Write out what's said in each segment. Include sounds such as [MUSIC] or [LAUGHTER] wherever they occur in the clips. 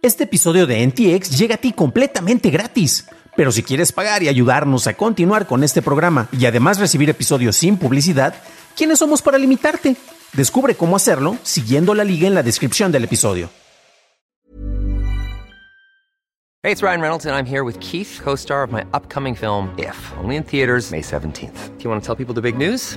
Este episodio de NTX llega a ti completamente gratis. Pero si quieres pagar y ayudarnos a continuar con este programa y además recibir episodios sin publicidad, ¿quiénes somos para limitarte? Descubre cómo hacerlo siguiendo la liga en la descripción del episodio. Hey, it's Ryan Reynolds and I'm here with Keith, co-star of my upcoming film If, only in theaters May 17th. Do you want to tell people the big news?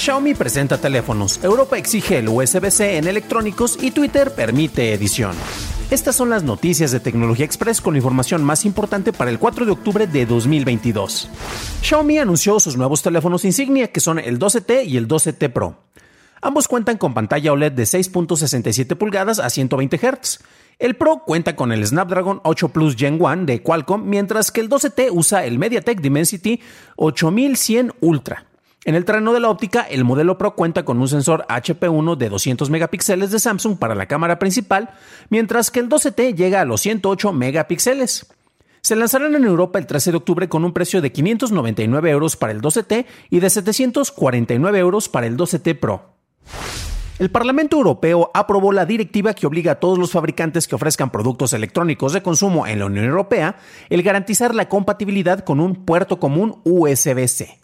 Xiaomi presenta teléfonos, Europa exige el USB-C en electrónicos y Twitter permite edición. Estas son las noticias de Tecnología Express con la información más importante para el 4 de octubre de 2022. Xiaomi anunció sus nuevos teléfonos insignia que son el 12T y el 12T Pro. Ambos cuentan con pantalla OLED de 6.67 pulgadas a 120 Hz. El Pro cuenta con el Snapdragon 8 Plus Gen 1 de Qualcomm, mientras que el 12T usa el MediaTek Dimensity 8100 Ultra. En el terreno de la óptica, el modelo Pro cuenta con un sensor HP1 de 200 megapíxeles de Samsung para la cámara principal, mientras que el 12T llega a los 108 megapíxeles. Se lanzarán en Europa el 13 de octubre con un precio de 599 euros para el 12T y de 749 euros para el 12T Pro. El Parlamento Europeo aprobó la directiva que obliga a todos los fabricantes que ofrezcan productos electrónicos de consumo en la Unión Europea el garantizar la compatibilidad con un puerto común USB-C.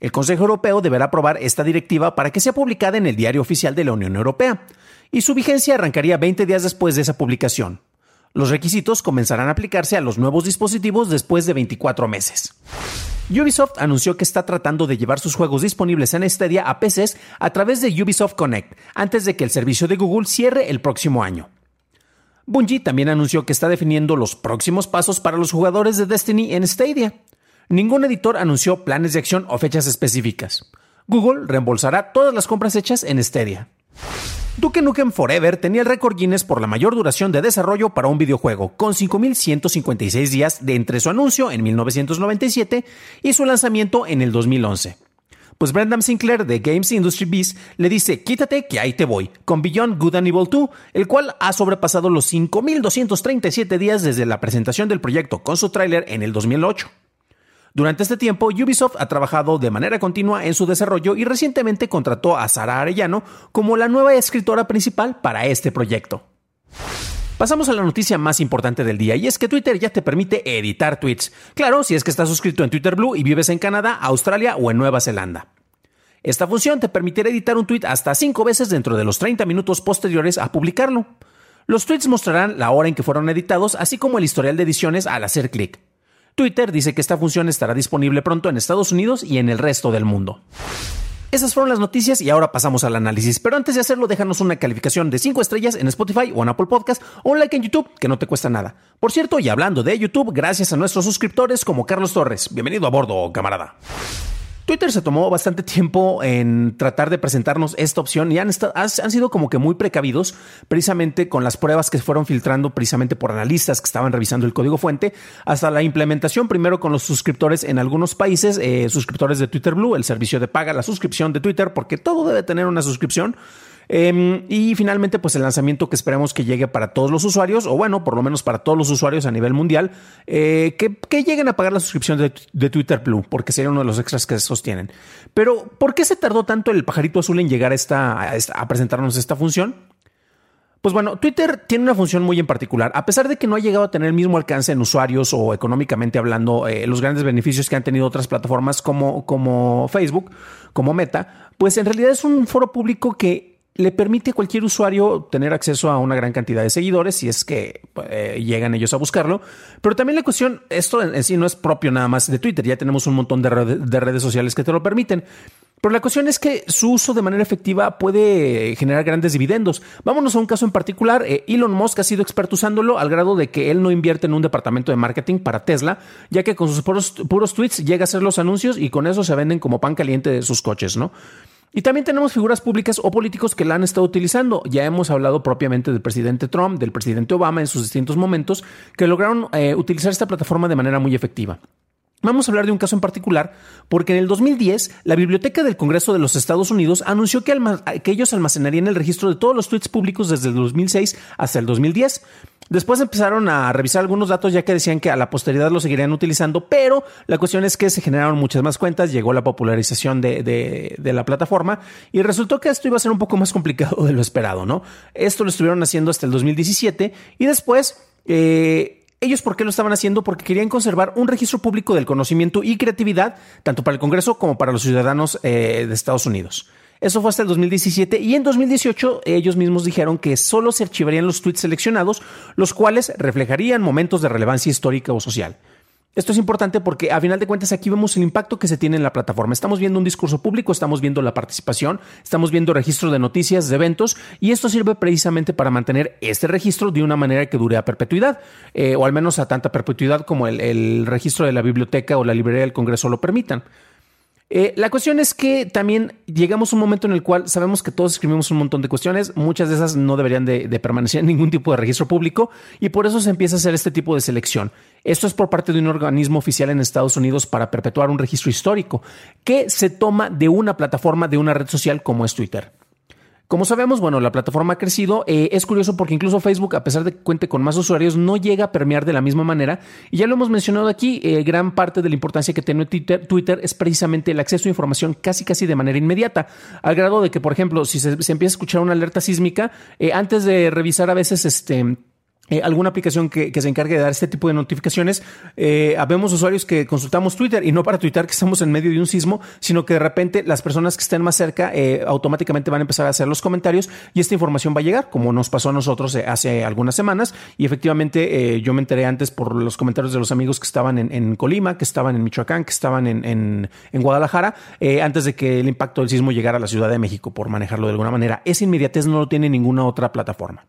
El Consejo Europeo deberá aprobar esta directiva para que sea publicada en el Diario Oficial de la Unión Europea, y su vigencia arrancaría 20 días después de esa publicación. Los requisitos comenzarán a aplicarse a los nuevos dispositivos después de 24 meses. Ubisoft anunció que está tratando de llevar sus juegos disponibles en Stadia a PCs a través de Ubisoft Connect, antes de que el servicio de Google cierre el próximo año. Bungie también anunció que está definiendo los próximos pasos para los jugadores de Destiny en Stadia. Ningún editor anunció planes de acción o fechas específicas. Google reembolsará todas las compras hechas en Stadia. Duke Nukem Forever tenía el récord Guinness por la mayor duración de desarrollo para un videojuego, con 5.156 días de entre su anuncio en 1997 y su lanzamiento en el 2011. Pues Brendan Sinclair de Games Industry Beast le dice, quítate que ahí te voy, con Beyond Good and Evil 2, el cual ha sobrepasado los 5.237 días desde la presentación del proyecto con su tráiler en el 2008. Durante este tiempo, Ubisoft ha trabajado de manera continua en su desarrollo y recientemente contrató a Sara Arellano como la nueva escritora principal para este proyecto. Pasamos a la noticia más importante del día y es que Twitter ya te permite editar tweets. Claro, si es que estás suscrito en Twitter Blue y vives en Canadá, Australia o en Nueva Zelanda. Esta función te permitirá editar un tweet hasta 5 veces dentro de los 30 minutos posteriores a publicarlo. Los tweets mostrarán la hora en que fueron editados, así como el historial de ediciones al hacer clic. Twitter dice que esta función estará disponible pronto en Estados Unidos y en el resto del mundo. Esas fueron las noticias y ahora pasamos al análisis. Pero antes de hacerlo, déjanos una calificación de 5 estrellas en Spotify o en Apple Podcast o un like en YouTube, que no te cuesta nada. Por cierto, y hablando de YouTube, gracias a nuestros suscriptores como Carlos Torres. Bienvenido a bordo, camarada. Twitter se tomó bastante tiempo en tratar de presentarnos esta opción y han, han, sido como que muy precavidos precisamente con las pruebas que fueron filtrando precisamente por analistas que estaban revisando el código fuente hasta la implementación primero con los suscriptores en algunos países, eh, suscriptores de Twitter Blue, el servicio de paga, la suscripción de Twitter, porque todo debe tener una suscripción. Eh, y finalmente, pues el lanzamiento que esperemos que llegue para todos los usuarios, o bueno, por lo menos para todos los usuarios a nivel mundial, eh, que, lleguen a pagar la suscripción de, Twitter Blue, porque sería uno de los extras que sostienen. Pero, ¿por qué se tardó tanto el pajarito azul en llegar a, esta, a, esta, a presentarnos esta función? Pues bueno, Twitter tiene una función muy en particular. A pesar de que no ha llegado a tener el mismo alcance en usuarios o económicamente hablando, eh, los grandes beneficios que han tenido otras plataformas como, como Facebook, como Meta, pues en realidad es un foro público que le permite a cualquier usuario tener acceso a una gran cantidad de seguidores si es que eh, llegan ellos a buscarlo. Pero también la cuestión, esto en, sí no es propio nada más de Twitter, ya tenemos un montón de redes sociales que te lo permiten. Pero la cuestión es que su uso de manera efectiva puede generar grandes dividendos. Vámonos a un caso en particular. Eh, Elon Musk ha sido experto usándolo al grado de que él no invierte en un departamento de marketing para Tesla, ya que con sus puros, puros tweets llega a hacer los anuncios y con eso se venden como pan caliente de sus coches, ¿no? Y también tenemos figuras públicas o políticos que la han estado utilizando. Ya hemos hablado propiamente del presidente Trump, del presidente Obama en sus distintos momentos, que lograron eh, utilizar esta plataforma de manera muy efectiva. Vamos a hablar de un caso en particular porque en el 2010 la Biblioteca del Congreso de los Estados Unidos anunció que, que, ellos almacenarían el registro de todos los tweets públicos desde el 2006 hasta el 2010. Después empezaron a revisar algunos datos ya que decían que a la posteridad lo seguirían utilizando, pero la cuestión es que se generaron muchas más cuentas, llegó la popularización de, la plataforma y resultó que esto iba a ser un poco más complicado de lo esperado, ¿no? Esto lo estuvieron haciendo hasta el 2017 y después... Eh, ellos, ¿por qué lo estaban haciendo? Porque querían conservar un registro público del conocimiento y creatividad, tanto para el Congreso como para los ciudadanos eh, de Estados Unidos. Eso fue hasta el 2017 y en 2018 ellos mismos dijeron que solo se archivarían los tweets seleccionados, los cuales reflejarían momentos de relevancia histórica o social. Esto es importante porque a final de cuentas aquí vemos el impacto que se tiene en la plataforma. Estamos viendo un discurso público, estamos viendo la participación, estamos viendo registro de noticias, de eventos y esto sirve precisamente para mantener este registro de una manera que dure a perpetuidad eh, o al menos a tanta perpetuidad como el registro de la biblioteca o la librería del Congreso lo permitan. Eh, la cuestión es que también llegamos a un momento en el cual sabemos que todos escribimos un montón de cuestiones, muchas de esas no deberían de, permanecer en ningún tipo de registro público y por eso se empieza a hacer este tipo de selección. Esto es por parte de un organismo oficial en Estados Unidos para perpetuar un registro histórico que se toma de una plataforma, de una red social como es Twitter. Como sabemos, bueno, la plataforma ha crecido. Eh, es curioso porque incluso Facebook, a pesar de que cuente con más usuarios, no llega a permear de la misma manera. Y ya lo hemos mencionado aquí, eh, gran parte de la importancia que tiene Twitter, es precisamente el acceso a información casi casi de manera inmediata. Al grado de que, por ejemplo, si se, empieza a escuchar una alerta sísmica, eh, antes de revisar a veces este eh, alguna aplicación que, se encargue de dar este tipo de notificaciones. Eh, habemos usuarios que consultamos Twitter y no para tuitar que estamos en medio de un sismo, sino que de repente las personas que estén más cerca eh, automáticamente van a empezar a hacer los comentarios y esta información va a llegar, como nos pasó a nosotros hace algunas semanas. Y efectivamente yo me enteré antes por los comentarios de los amigos que estaban en, Colima, que estaban en Michoacán, que estaban en, en Guadalajara, antes de que el impacto del sismo llegara a la Ciudad de México, por manejarlo de alguna manera. Esa inmediatez no lo tiene ninguna otra plataforma.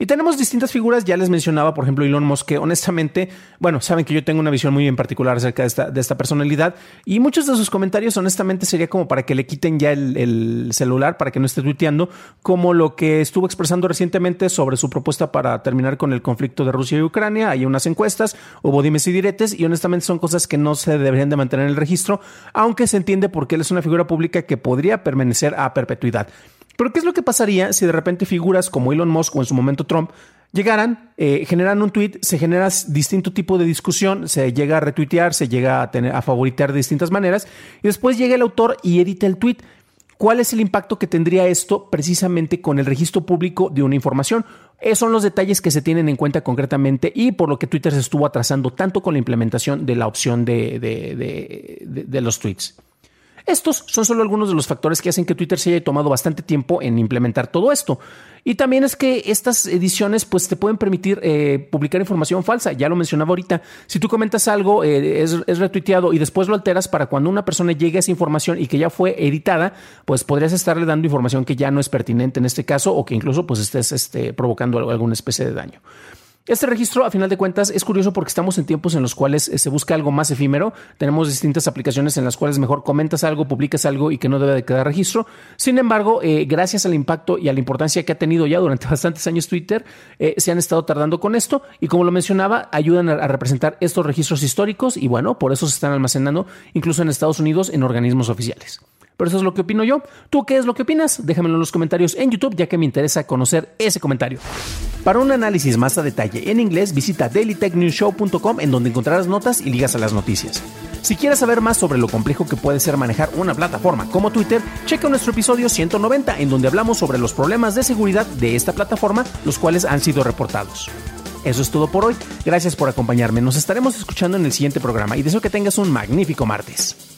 Y tenemos distintas figuras, ya les mencionaba, por ejemplo, Elon Musk, que honestamente, bueno, saben que yo tengo una visión muy en particular acerca de esta, de esta personalidad y muchos de sus comentarios honestamente sería como para que le quiten ya el, celular, para que no esté tuiteando, como lo que estuvo expresando recientemente sobre su propuesta para terminar con el conflicto de Rusia y Ucrania. Hay unas encuestas, hubo dimes y diretes y honestamente son cosas que no se deberían de mantener en el registro, aunque se entiende porque él es una figura pública que podría permanecer a perpetuidad. Pero ¿qué es lo que pasaría si de repente figuras como Elon Musk o en su momento Trump llegaran, eh, generan un tweet, se genera distinto tipo de discusión, se llega a retuitear, se llega a, tener, a favoritar de distintas maneras y después llega el autor y edita el tweet? ¿Cuál es el impacto que tendría esto precisamente con el registro público de una información? Esos son los detalles que se tienen en cuenta concretamente y por lo que Twitter se estuvo atrasando tanto con la implementación de la opción de, de los tweets. Estos son solo algunos de los factores que hacen que Twitter se haya tomado bastante tiempo en implementar todo esto. Y también es que estas ediciones pues te pueden permitir eh, publicar información falsa. Ya lo mencionaba ahorita. Si tú comentas algo, eh, es, es, retuiteado y después lo alteras para cuando una persona llegue a esa información y que ya fue editada, pues podrías estarle dando información que ya no es pertinente en este caso o que incluso pues estés este, provocando alguna especie de daño. Este registro, a final de cuentas, es curioso porque estamos en tiempos en los cuales eh, se busca algo más efímero. Tenemos distintas aplicaciones en las cuales mejor comentas algo, publicas algo y que no debe de quedar registro. Sin embargo, eh, gracias al impacto y a la importancia que ha tenido ya durante [LAUGHS] bastantes años Twitter, eh, se han estado tardando con esto y como lo mencionaba, ayudan a, representar estos registros históricos y bueno, por eso se están almacenando incluso en Estados Unidos en organismos oficiales. Pero eso es lo que opino yo. ¿Tú qué es lo que opinas? Déjamelo en los comentarios en YouTube ya que me interesa conocer ese comentario. Para un análisis más a detalle en inglés, visita dailytechnewshow.com en donde encontrarás notas y ligas a las noticias. Si quieres saber más sobre lo complejo que puede ser manejar una plataforma como Twitter, checa nuestro episodio 190 en donde hablamos sobre los problemas de seguridad de esta plataforma, los cuales han sido reportados. Eso es todo por hoy. Gracias por acompañarme. Nos estaremos escuchando en el siguiente programa y deseo que tengas un magnífico martes.